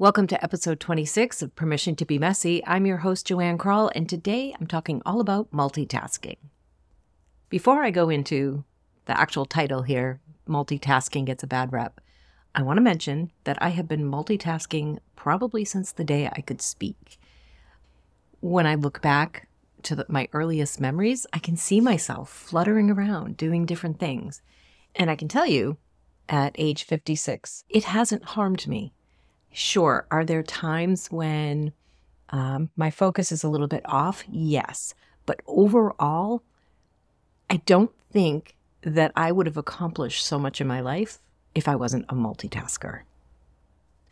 Welcome to episode 26 of Permission to Be Messy. I'm your host, JoAnn Krall, and today I'm talking all about multitasking. Before I go into the actual title here, Multitasking Gets a Bad Rep, I want to mention that I have been multitasking probably since the day I could speak. When I look back to the, my earliest memories, I can see myself fluttering around doing different things. And I can tell you, at age 56, it hasn't harmed me Sure. Are there times when um, my focus is a little bit off? Yes. But overall, I don't think that I would have accomplished so much in my life if I wasn't a multitasker.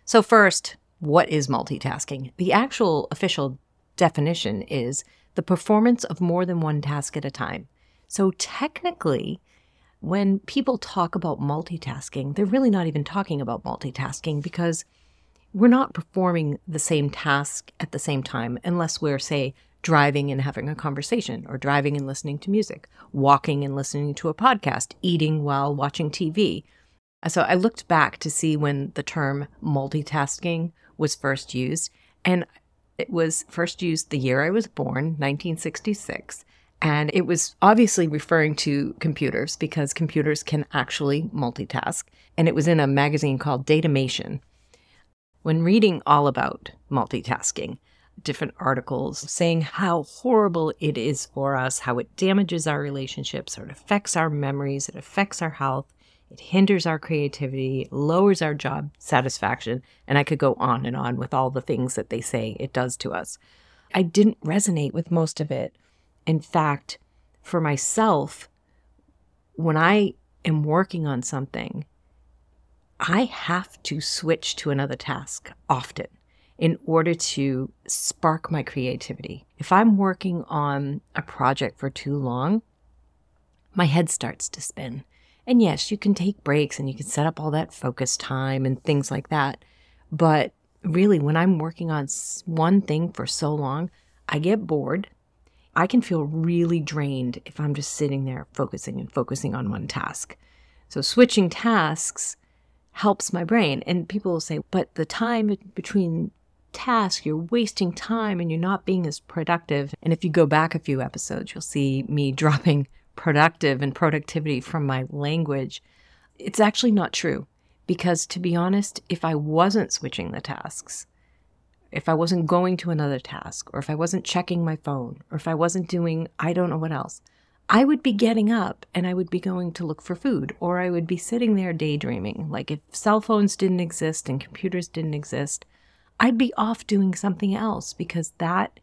So, first, what is multitasking? The actual official definition is the performance of more than one task at a time. So, technically, when people talk about multitasking, they're really not even talking about multitasking because we're not performing the same task at the same time unless we're, say, driving and having a conversation, or driving and listening to music, walking and listening to a podcast, eating while watching TV. So I looked back to see when the term multitasking was first used, and it was first used the year I was born, 1966. And it was obviously referring to computers because computers can actually multitask. And it was in a magazine called Datamation. When reading all about multitasking, different articles saying how horrible it is for us, how it damages our relationships, or it affects our memories, it affects our health, it hinders our creativity, lowers our job satisfaction, and I could go on and on with all the things that they say it does to us. I didn't resonate with most of it. In fact, for myself, when I am working on something I have to switch to another task often in order to spark my creativity. If I'm working on a project for too long, my head starts to spin. And yes, you can take breaks and you can set up all that focus time and things like that. But really, when I'm working on one thing for so long, I get bored. I can feel really drained if I'm just sitting there focusing and focusing on one task. So, switching tasks helps my brain. And people will say, but the time between tasks, you're wasting time and you're not being as productive. And if you go back a few episodes, you'll see me dropping productive and productivity from my language. It's actually not true. Because to be honest, if I wasn't switching the tasks, if I wasn't going to another task, or if I wasn't checking my phone, or if I wasn't doing I don't know what else, I would be getting up and I would be going to look for food, or I would be sitting there daydreaming. Like if cell phones didn't exist and computers didn't exist, I'd be off doing something else because that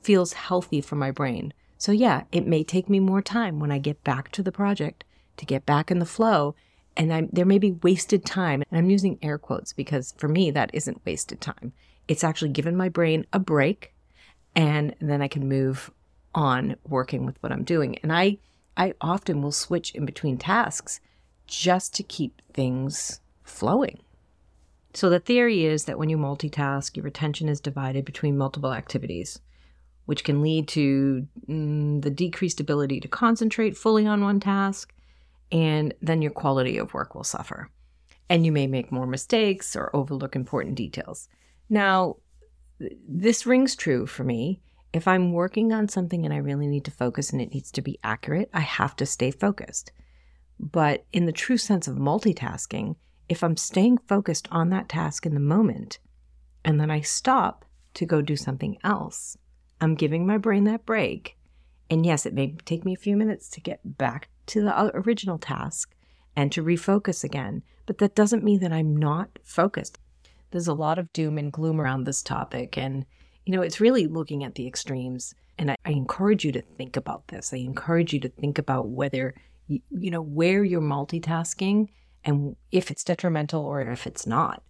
feels healthy for my brain. So, yeah, it may take me more time when I get back to the project to get back in the flow. And I'm, there may be wasted time. And I'm using air quotes because for me, that isn't wasted time. It's actually given my brain a break. And then I can move on working with what I'm doing. And I I often will switch in between tasks just to keep things flowing. So the theory is that when you multitask, your attention is divided between multiple activities, which can lead to mm, the decreased ability to concentrate fully on one task, and then your quality of work will suffer. And you may make more mistakes or overlook important details. Now, this rings true for me if I'm working on something and I really need to focus and it needs to be accurate, I have to stay focused. But in the true sense of multitasking, if I'm staying focused on that task in the moment and then I stop to go do something else, I'm giving my brain that break. And yes, it may take me a few minutes to get back to the original task and to refocus again, but that doesn't mean that I'm not focused. There's a lot of doom and gloom around this topic, and you know, it's really looking at the extremes. And I, I encourage you to think about this. I encourage you to think about whether, you, you know, where you're multitasking and if it's detrimental or if it's not.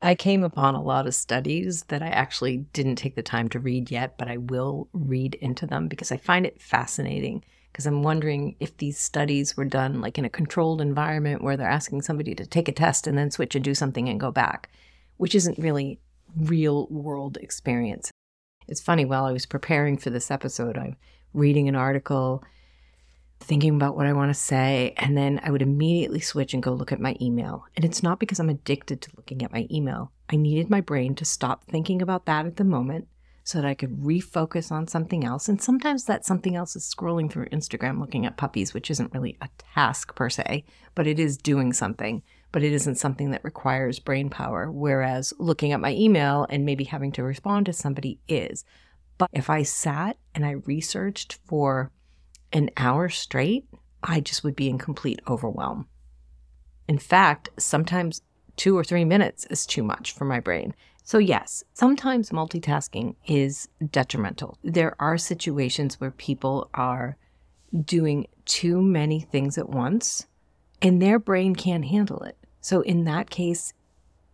I came upon a lot of studies that I actually didn't take the time to read yet, but I will read into them because I find it fascinating. Because I'm wondering if these studies were done like in a controlled environment where they're asking somebody to take a test and then switch and do something and go back, which isn't really real world experience. It's funny, while I was preparing for this episode, I'm reading an article, thinking about what I want to say, and then I would immediately switch and go look at my email. And it's not because I'm addicted to looking at my email. I needed my brain to stop thinking about that at the moment so that I could refocus on something else. And sometimes that something else is scrolling through Instagram looking at puppies, which isn't really a task per se, but it is doing something, but it isn't something that requires brain power. Whereas looking at my email and maybe having to respond to somebody is. But if I sat and I researched for an hour straight, I just would be in complete overwhelm. In fact, sometimes two or three minutes is too much for my brain. So, yes, sometimes multitasking is detrimental. There are situations where people are doing too many things at once and their brain can't handle it. So, in that case,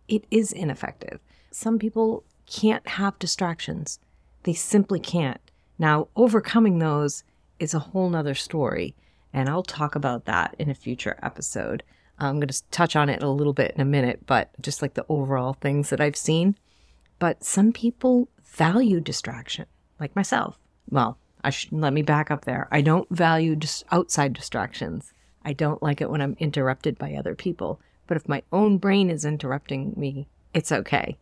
it is ineffective. Some people can't have distractions, they simply can't. Now, overcoming those is a whole nother story, and I'll talk about that in a future episode. I'm going to touch on it a little bit in a minute, but just like the overall things that I've seen. But some people value distraction, like myself. Well, I should let me back up there. I don't value just outside distractions. I don't like it when I'm interrupted by other people. But if my own brain is interrupting me, it's okay.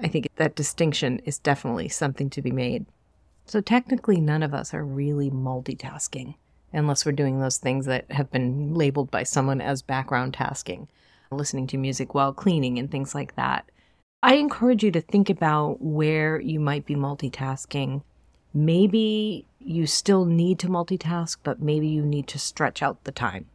I think that distinction is definitely something to be made. So technically, none of us are really multitasking unless we're doing those things that have been labeled by someone as background tasking, listening to music while cleaning and things like that. I encourage you to think about where you might be multitasking. Maybe you still need to multitask, but maybe you need to stretch out the time.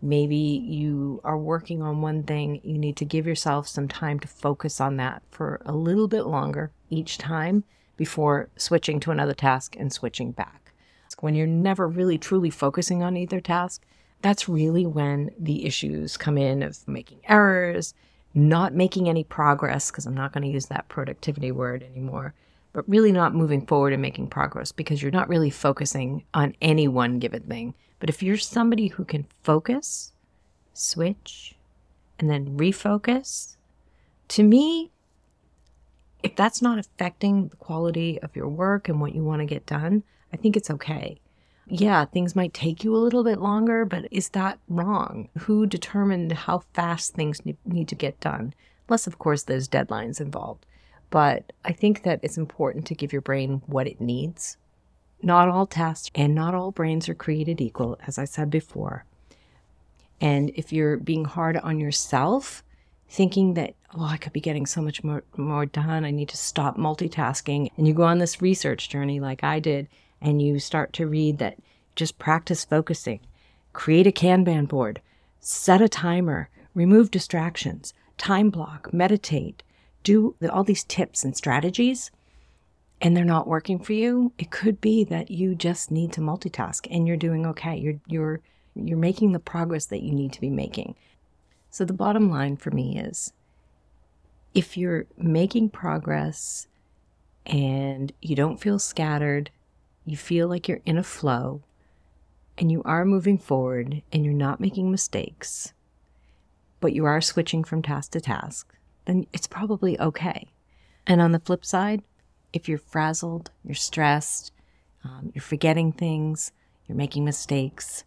Maybe you are working on one thing, you need to give yourself some time to focus on that for a little bit longer each time before switching to another task and switching back. When you're never really truly focusing on either task, that's really when the issues come in of making errors, not making any progress, because I'm not going to use that productivity word anymore, but really not moving forward and making progress because you're not really focusing on any one given thing. But if you're somebody who can focus, switch, and then refocus, to me, if that's not affecting the quality of your work and what you want to get done, I think it's okay yeah, things might take you a little bit longer, but is that wrong? Who determined how fast things need to get done? Unless, of course, there's deadlines involved. But I think that it's important to give your brain what it needs. Not all tasks and not all brains are created equal, as I said before. And if you're being hard on yourself, thinking that, oh, I could be getting so much more, more done, I need to stop multitasking, and you go on this research journey like I did, and you start to read that just practice focusing, create a Kanban board, set a timer, remove distractions, time block, meditate, do all these tips and strategies, and they're not working for you, it could be that you just need to multitask and you're doing okay. You're you're you're making the progress that you need to be making. So the bottom line for me is if you're making progress and you don't feel scattered you feel like you're in a flow and you are moving forward and you're not making mistakes, but you are switching from task to task, then it's probably okay. And on the flip side, if you're frazzled, you're stressed, um, you're forgetting things, you're making mistakes,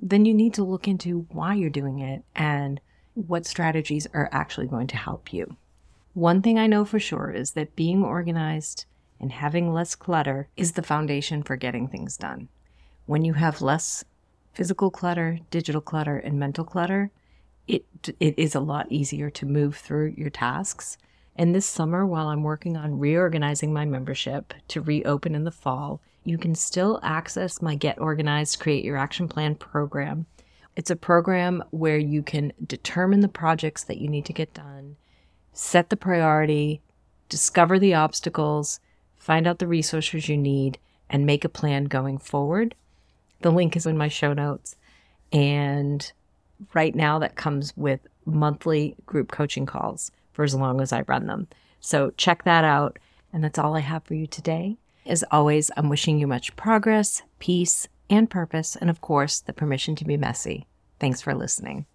then you need to look into why you're doing it and what strategies are actually going to help you. One thing I know for sure is that being organized and having less clutter is the foundation for getting things done. When you have less physical clutter, digital clutter, and mental clutter, it it is a lot easier to move through your tasks. And this summer, while I'm working on reorganizing my membership to reopen in the fall, you can still access my Get Organized Create Your Action Plan program. It's a program where you can determine the projects that you need to get done, set the priority, discover the obstacles, find out the resources you need, and make a plan going forward. The link is in my show notes. And right now, that comes with monthly group coaching calls for as long as I run them. So check that out. And that's all I have for you today. As always, I'm wishing you much progress, peace, and purpose, and of course, the permission to be messy. Thanks for listening.